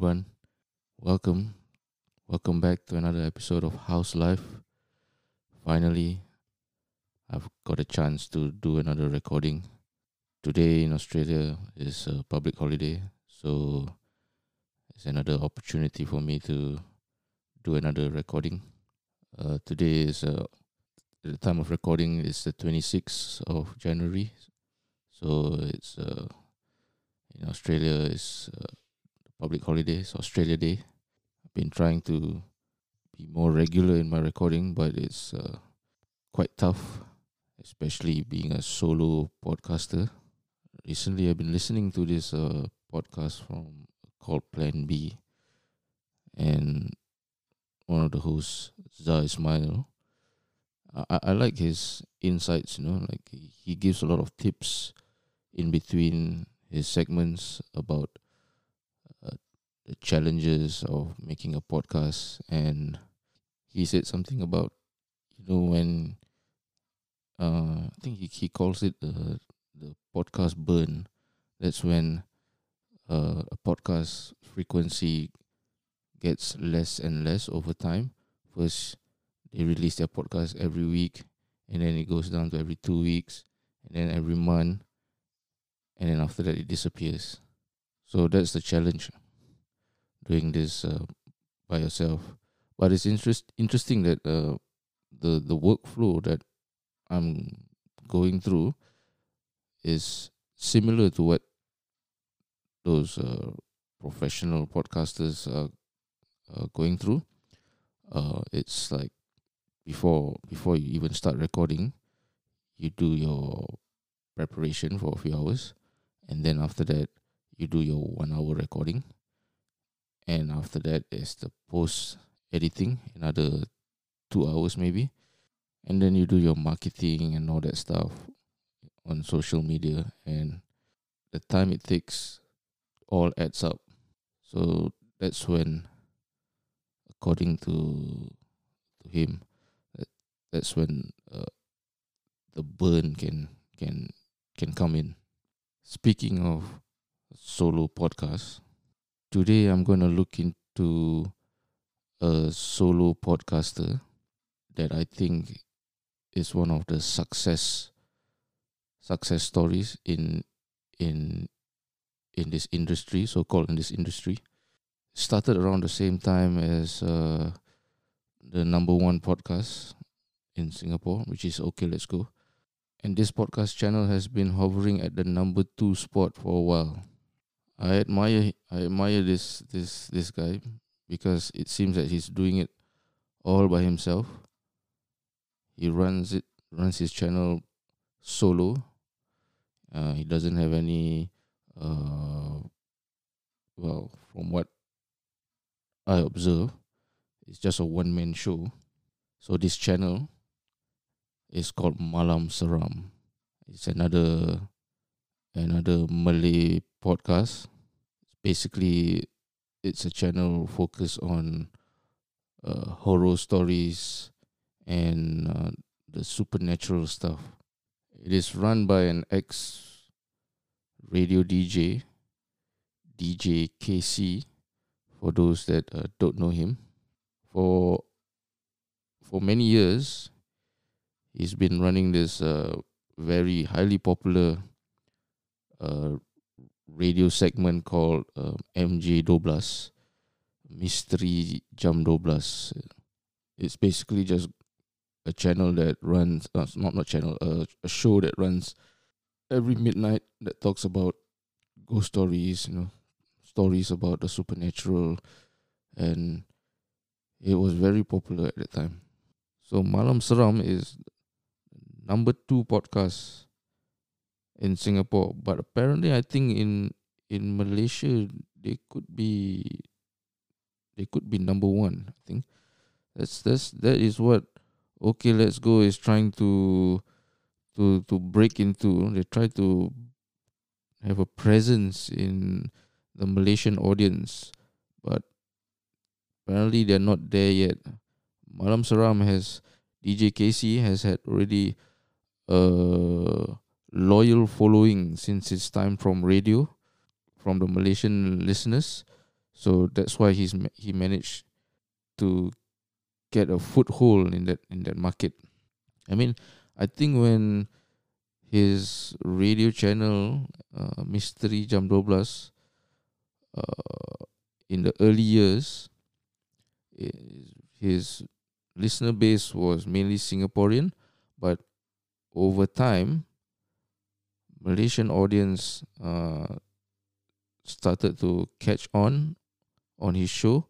everyone. Welcome. Welcome back to another episode of How's Life. Finally, I've got a chance to do another recording. Today in Australia is a public holiday, so it's another opportunity for me to do another recording. Uh, today is uh, the time of recording is the 26th of January, so it's uh, in Australia is uh, public holidays, Australia Day. I've been trying to be more regular in my recording, but it's uh, quite tough, especially being a solo podcaster. Recently, I've been listening to this uh, podcast from called Plan B, and one of the hosts, Zah Ismail. I, I like his insights, you know, like he gives a lot of tips in between his segments about the challenges of making a podcast, and he said something about you know when uh, I think he he calls it the the podcast burn. That's when uh, a podcast frequency gets less and less over time. First, they release their podcast every week, and then it goes down to every two weeks, and then every month, and then after that it disappears. So that's the challenge doing this uh, by yourself. But it's interest interesting that uh, the the workflow that I'm going through is similar to what those uh, professional podcasters are, are going through. Uh, it's like before before you even start recording, you do your preparation for a few hours, and then after that you do your one hour recording and after that is the post editing another two hours maybe. And then you do your marketing and all that stuff on social media. And the time it takes all adds up. So that's when according to to him that that's when uh, the burn can can can come in. Speaking of solo podcasts, today I'm going to look into a solo podcaster that I think is one of the success success stories in in in this industry, so called in this industry. Started around the same time as uh, the number one podcast in Singapore, which is Okay Let's Go and this podcast channel has been hovering at the number two spot for a while. I admire I admire this this this guy because it seems that he's doing it all by himself. He runs it runs his channel solo. Uh, he doesn't have any uh, well from what I observe, it's just a one man show. So this channel is called Malam Seram. It's another another Malay podcast. Basically, it's a channel focused on uh, horror stories and uh, the supernatural stuff. It is run by an ex radio DJ, DJ KC. For those that uh, don't know him, for for many years, he's been running this uh, very highly popular uh, radio segment called uh, MJ Doblas, Mystery Jam Doblas. It's basically just a channel that runs, uh, not not channel, uh, a show that runs every midnight that talks about ghost stories, you know, stories about the supernatural, and it was very popular at that time. So Malam Seram is number two podcast in Singapore. But apparently, I think in in Malaysia they could be they could be number one. I think that's that's that is what okay let's go is trying to to to break into. They try to have a presence in the Malaysian audience, but apparently they're not there yet. Malam Seram has DJ KC has had already a loyal following since its time from radio, from the Malaysian listeners. So that's why he's he managed to get a foothold in that in that market. I mean, I think when his radio channel uh, Misteri Jam 12 uh, in the early years his listener base was mainly Singaporean but over time Malaysian audience uh, started to catch on on his show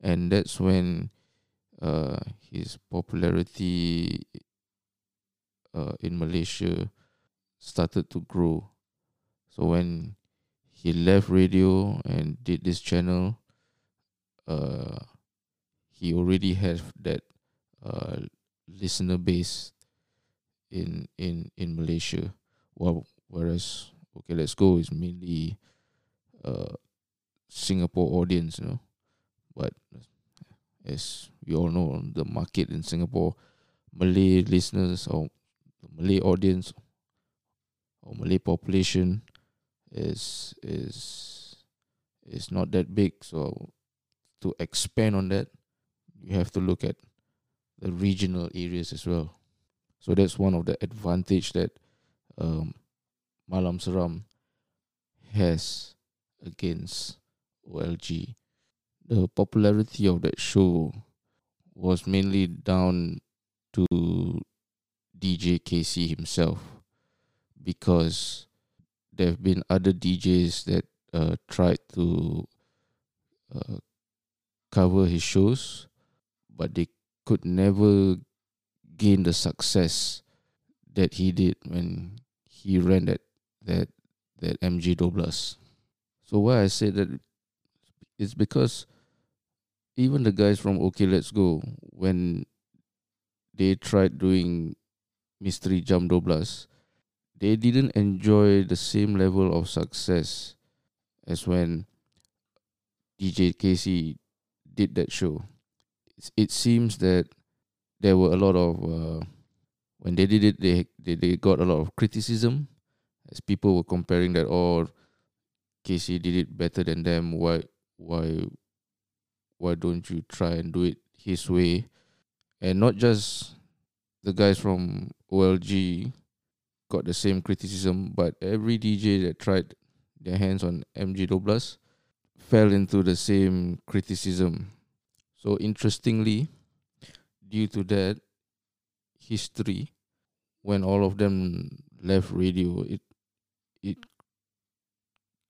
and that's when uh, his popularity uh, in Malaysia started to grow. So when he left radio and did this channel, uh, he already had that uh, listener base in in in Malaysia. Well, whereas okay, let's go is mainly uh, Singapore audience, you know. But as we all know, the market in Singapore, Malay listeners or Malay audience or Malay population is is is not that big. So to expand on that, you have to look at the regional areas as well. So that's one of the advantage that um, Malam Seram has against OLG. The popularity of that show was mainly down to DJ KC himself because there have been other DJs that uh, tried to uh, cover his shows, but they could never gain the success that he did when he ran that that that MJ Doblas. So why I say that it's because even the guys from OK Let's Go when they tried doing mystery Jam Doblas, they didn't enjoy the same level of success as when DJ KC did that show. It seems that there were a lot of uh, when they did it, they, they they got a lot of criticism as people were comparing that. Or oh, KC did it better than them. Why why why don't you try and do it his way? And not just the guys from OLG got the same criticism, but every DJ that tried their hands on MJ Doblas fell into the same criticism. So interestingly, due to that history, when all of them left radio, it it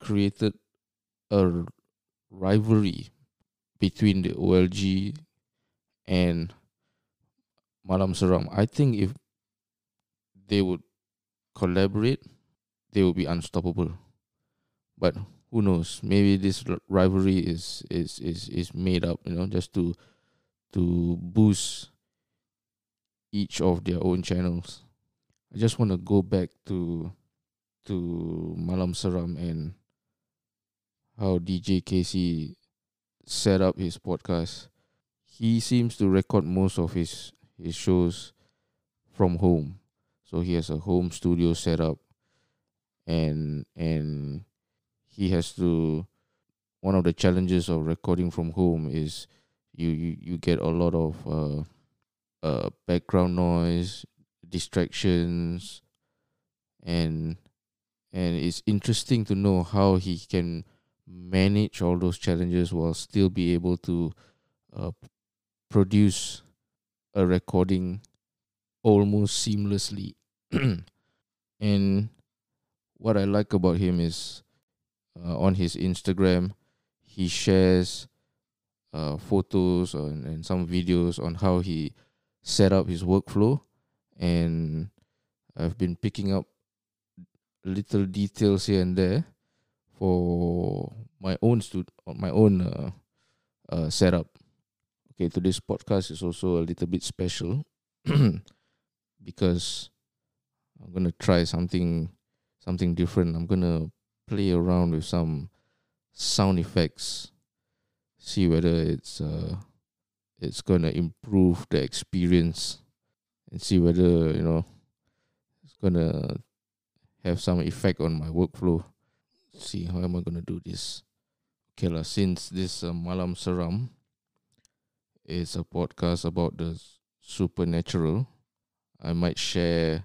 created a rivalry between the OLG and Malam Seram. I think if they would collaborate, they will be unstoppable. But who knows? Maybe this rivalry is is is is made up, you know, just to to boost each of their own channels. I just want to go back to to Malam Seram and how DJ KC set up his podcast. He seems to record most of his his shows from home. So he has a home studio set up and and he has to one of the challenges of recording from home is you you, you get a lot of uh, uh, background noise, distractions, and and it's interesting to know how he can manage all those challenges while still be able to uh, produce a recording almost seamlessly. and what I like about him is uh, on his Instagram, he shares uh, photos and, and some videos on how he set up his workflow. And I've been picking up little details here and there for my own stud- my own uh, uh, setup. Okay, today's podcast is also a little bit special because I'm gonna try something something different. I'm gonna play around with some sound effects, see whether it's uh it's gonna improve the experience, and see whether you know it's gonna have some effect on my workflow. See how am I gonna do this? Okay lah, since this uh, Malam Seram is a podcast about the supernatural, I might share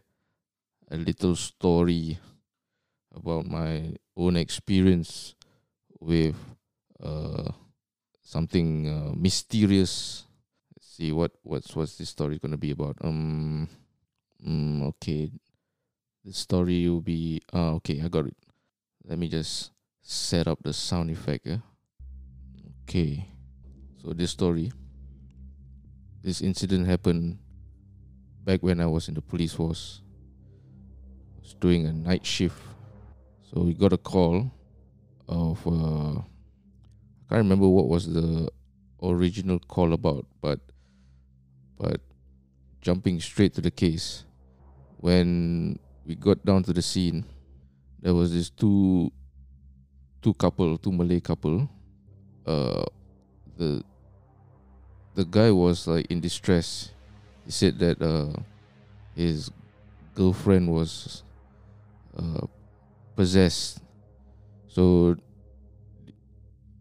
a little story about my own experience with uh, something uh, mysterious. Let's see what what's what's this story gonna be about. Um, mm, okay, the story will be. Ah, okay, I got it. Let me just set up the sound effect. Okay, so this story, this incident happened back when I was in the police force. I was doing a night shift, so we got a call of. Uh, I can't remember what was the original call about, but but jumping straight to the case, when we got down to the scene, there was this two two couple, two Malay couple. Uh, the the guy was like in distress. He said that uh, his girlfriend was uh, possessed. So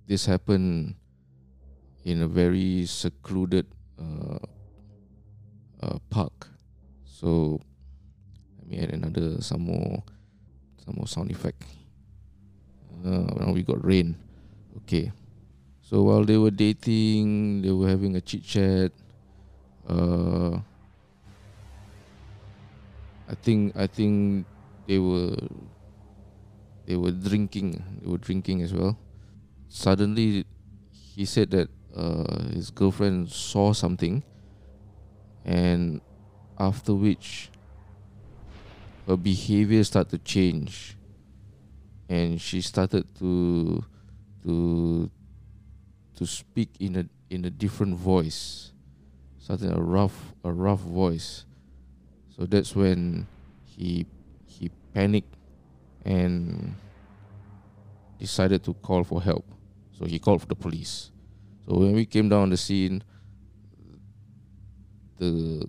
this happened in a very secluded uh, uh, park. So me add another some more some more sound effect. Uh, now we got rain. Okay. So while they were dating, they were having a chit chat. Uh, I think I think they were they were drinking. They were drinking as well. Suddenly, he said that uh, his girlfriend saw something, and after which her behavior started to change, and she started to to to speak in a in a different voice, started a rough a rough voice. So that's when he he panicked and decided to call for help. So he called for the police. So when we came down the scene, the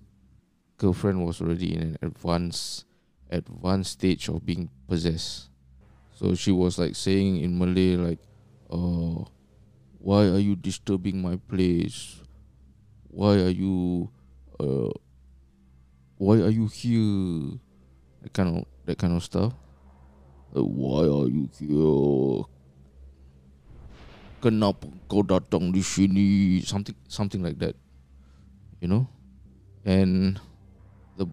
girlfriend was already in an advanced advanced stage of being possessed. So she was like saying in Malay like, "Oh, why are you disturbing my place? Why are you uh why are you here?" That kind of that kind of stuff. Uh, why are you here? Kenapa kau datang di sini? Something something like that. You know? And the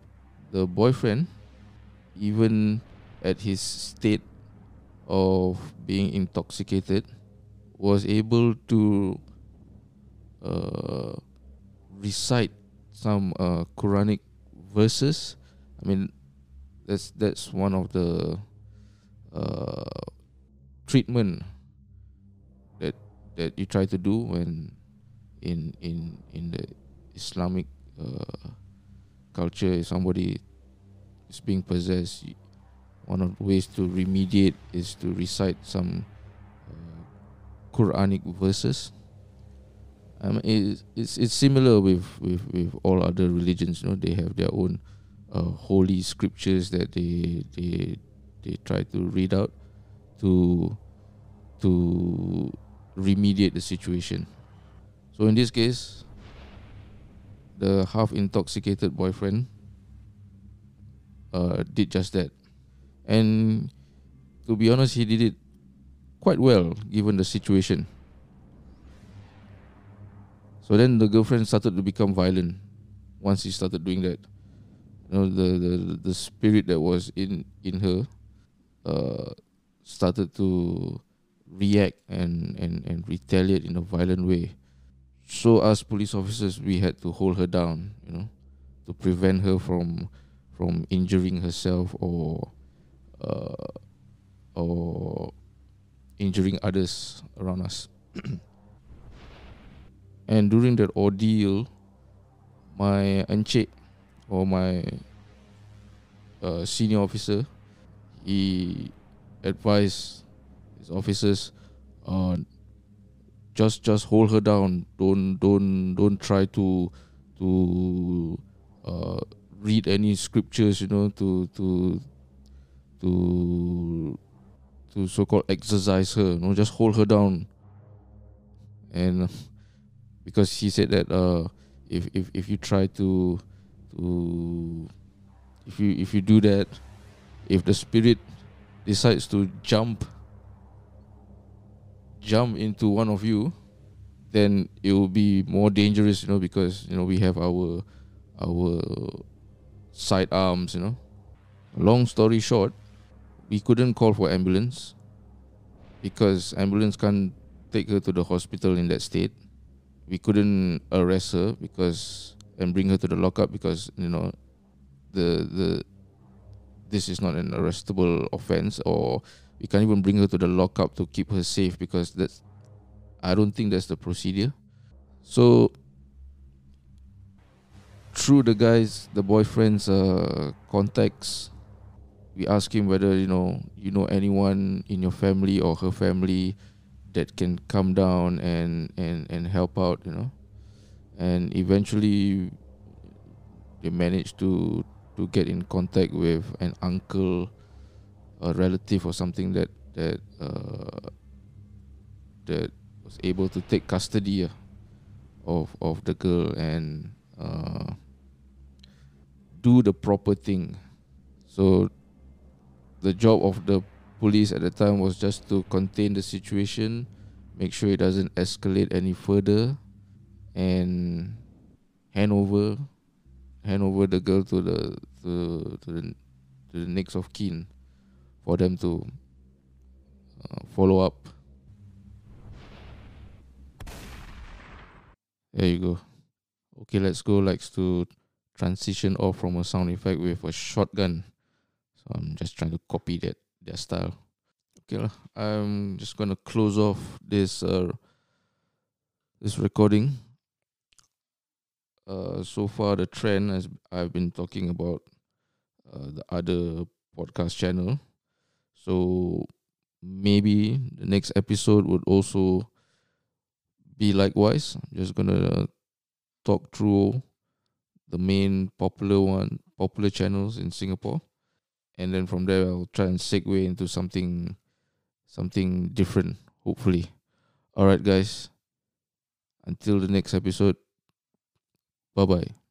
the boyfriend even at his state of being intoxicated was able to uh, recite some uh, Quranic verses. I mean, that's that's one of the uh, treatment that that you try to do when in in in the Islamic uh, culture, if somebody is being possessed, one of the ways to remediate is to recite some uh, Quranic verses. Um, it's, it's it's similar with, with, with all other religions. You know, they have their own uh, holy scriptures that they they they try to read out to to remediate the situation. So in this case, the half intoxicated boyfriend uh, did just that, and to be honest, he did it quite well given the situation. So then the girlfriend started to become violent once he started doing that. You know, the the, the spirit that was in in her uh, started to react and, and, and retaliate in a violent way. So as police officers we had to hold her down, you know, to prevent her from from injuring herself or uh, or injuring others around us. and during that ordeal, my encik or my uh, senior officer, he advised his officers, uh, just just hold her down. Don't don't don't try to to uh, read any scriptures. You know to to to to so called exercise her. You know, just hold her down and because he said that uh, if if if you try to to if you if you do that, if the spirit decides to jump jump into one of you, then it will be more dangerous, you know, because you know we have our our side arms, you know. Long story short, we couldn't call for ambulance because ambulance can't take her to the hospital in that state. We couldn't arrest her because and bring her to the lockup because you know the the this is not an arrestable offense or we can't even bring her to the lockup to keep her safe because that's I don't think that's the procedure. So through the guys, the boyfriend's uh, contacts, we ask him whether you know you know anyone in your family or her family that can come down and and and help out, you know, and eventually they managed to to get in contact with an uncle, a relative or something that that uh, that was able to take custody uh, of of the girl and uh, do the proper thing. So the job of the police at the time was just to contain the situation, make sure it doesn't escalate any further, and hand over hand over the girl to the to, to the to the next of kin for them to uh, follow up There you go. Okay, let's go. Likes to transition off from a sound effect with a shotgun. So I'm just trying to copy that their style. Okay. I'm just gonna close off this uh this recording. Uh, so far the trend as I've been talking about uh, the other podcast channel. So maybe the next episode would also be likewise. I'm just gonna talk through the main popular one, popular channels in Singapore, and then from there I'll try and segue into something, something different. Hopefully, all right, guys. Until the next episode. Bye bye.